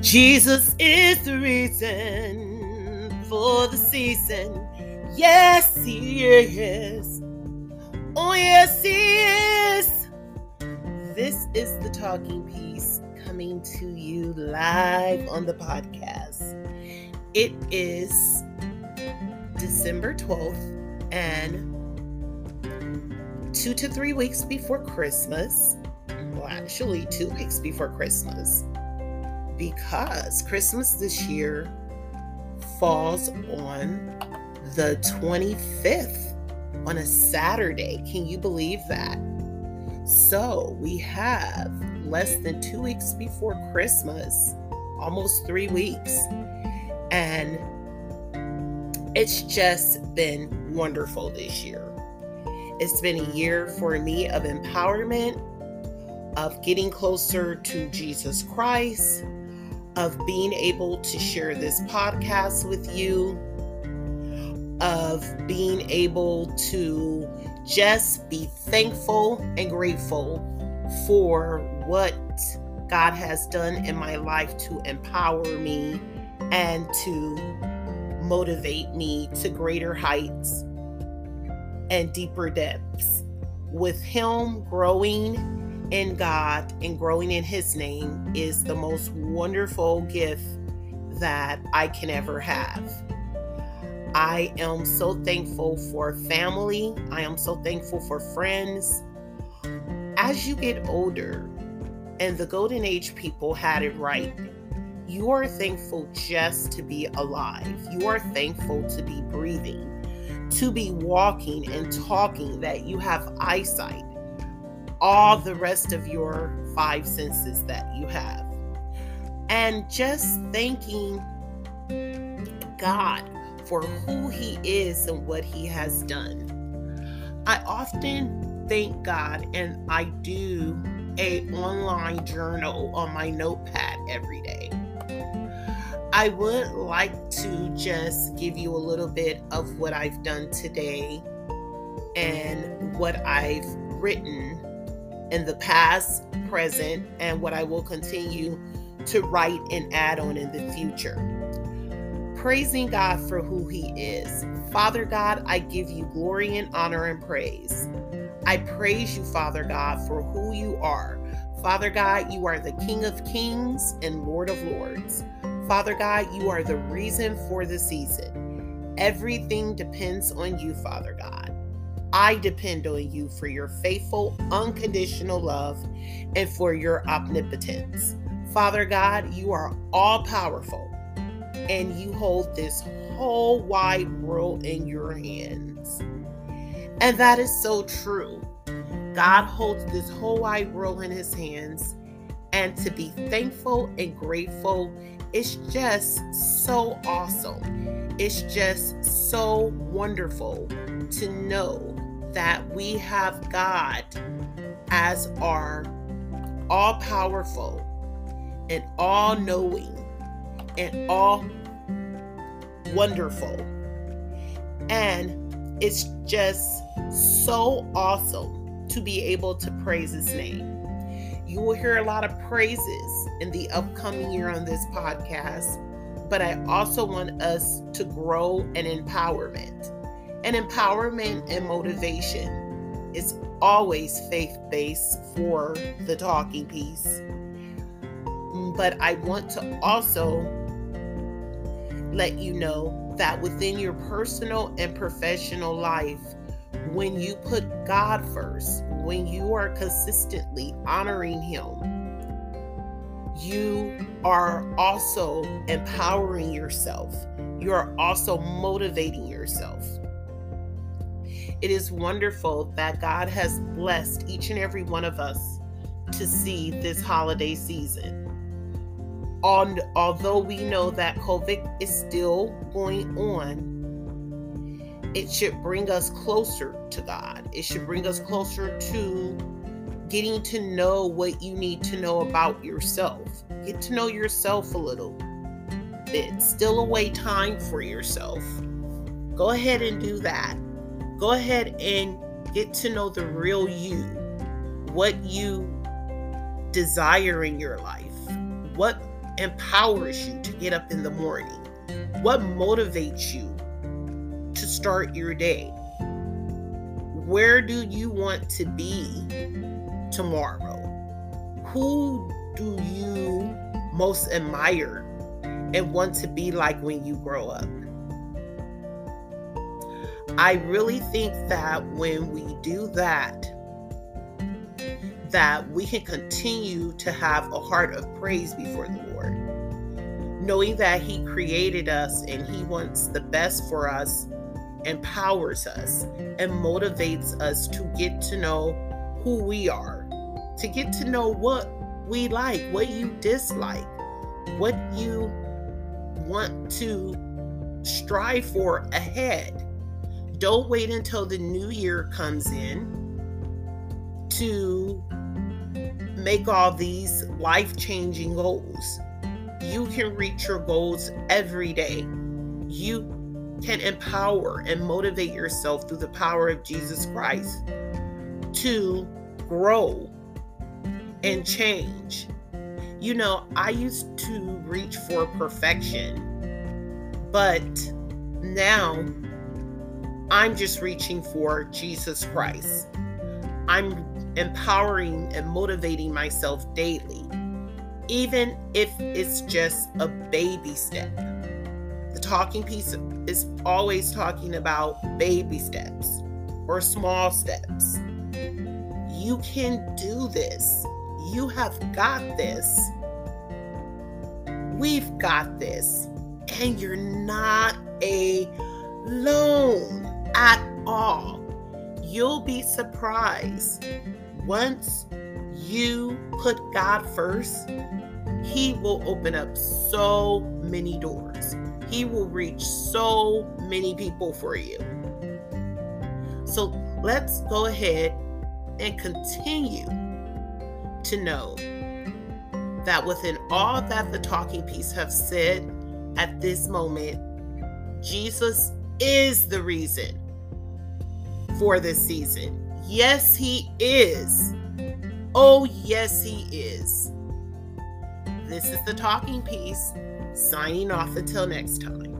Jesus is the reason for the season. Yes, He is. Oh, yes, He is. This is the talking piece coming to you live on the podcast. It is December 12th and two to three weeks before Christmas. Well, actually, two weeks before Christmas because Christmas this year falls on the 25th on a Saturday. Can you believe that? So we have less than two weeks before Christmas, almost three weeks. And it's just been wonderful this year. It's been a year for me of empowerment, of getting closer to Jesus Christ, of being able to share this podcast with you, of being able to just be thankful and grateful for what God has done in my life to empower me and to motivate me to greater heights and deeper depths. With Him growing in God and growing in His name is the most wonderful gift that I can ever have. I am so thankful for family. I am so thankful for friends. As you get older, and the Golden Age people had it right, you are thankful just to be alive. You are thankful to be breathing, to be walking and talking, that you have eyesight all the rest of your five senses that you have. And just thanking God for who He is and what He has done. I often thank God and I do a online journal on my notepad every day. I would like to just give you a little bit of what I've done today and what I've written in the past, present, and what I will continue to write and add on in the future. Praising God for who He is. Father God, I give you glory and honor and praise. I praise you, Father God, for who you are. Father God, you are the King of kings and Lord of lords. Father God, you are the reason for the season. Everything depends on you, Father God. I depend on you for your faithful, unconditional love and for your omnipotence. Father God, you are all powerful and you hold this whole wide world in your hands. And that is so true. God holds this whole wide world in his hands. And to be thankful and grateful is just so awesome. It's just so wonderful to know that we have God as our all powerful and all knowing and all wonderful. And it's just so awesome to be able to praise his name. You will hear a lot of praises in the upcoming year on this podcast, but I also want us to grow in empowerment and empowerment and motivation is always faith based for the talking piece. But I want to also let you know that within your personal and professional life, when you put God first, when you are consistently honoring Him, you are also empowering yourself. You are also motivating yourself. It is wonderful that God has blessed each and every one of us to see this holiday season. On, although we know that COVID is still going on, it should bring us closer to God. It should bring us closer to getting to know what you need to know about yourself. Get to know yourself a little bit. Still away time for yourself. Go ahead and do that go ahead and get to know the real you, what you desire in your life, what empowers you to get up in the morning? What motivates you to start your day? Where do you want to be tomorrow? Who do you most admire and want to be like when you grow up? I really think that when we do that, that we can continue to have a heart of praise before the Lord. Knowing that He created us and He wants the best for us, empowers us, and motivates us to get to know who we are, to get to know what we like, what you dislike, what you want to strive for ahead. Don't wait until the new year comes in to make all these life changing goals. You can reach your goals every day. You can empower and motivate yourself through the power of Jesus Christ to grow and change. You know, I used to reach for perfection, but now I'm just reaching for Jesus Christ. I'm empowering and motivating myself daily, even if it's just a baby step. The talking piece is always talking about baby steps or small steps. You can do this. You have got this. We've got this. And you're not alone at all. You'll be surprised once you put God first, He will open up so many doors. He will reach so many people for you. So let's go ahead and continue to know that within all that the talking piece have said at this moment, Jesus is the reason for this season. Yes, He is. Oh, yes, He is. This is the talking piece, signing off until next time.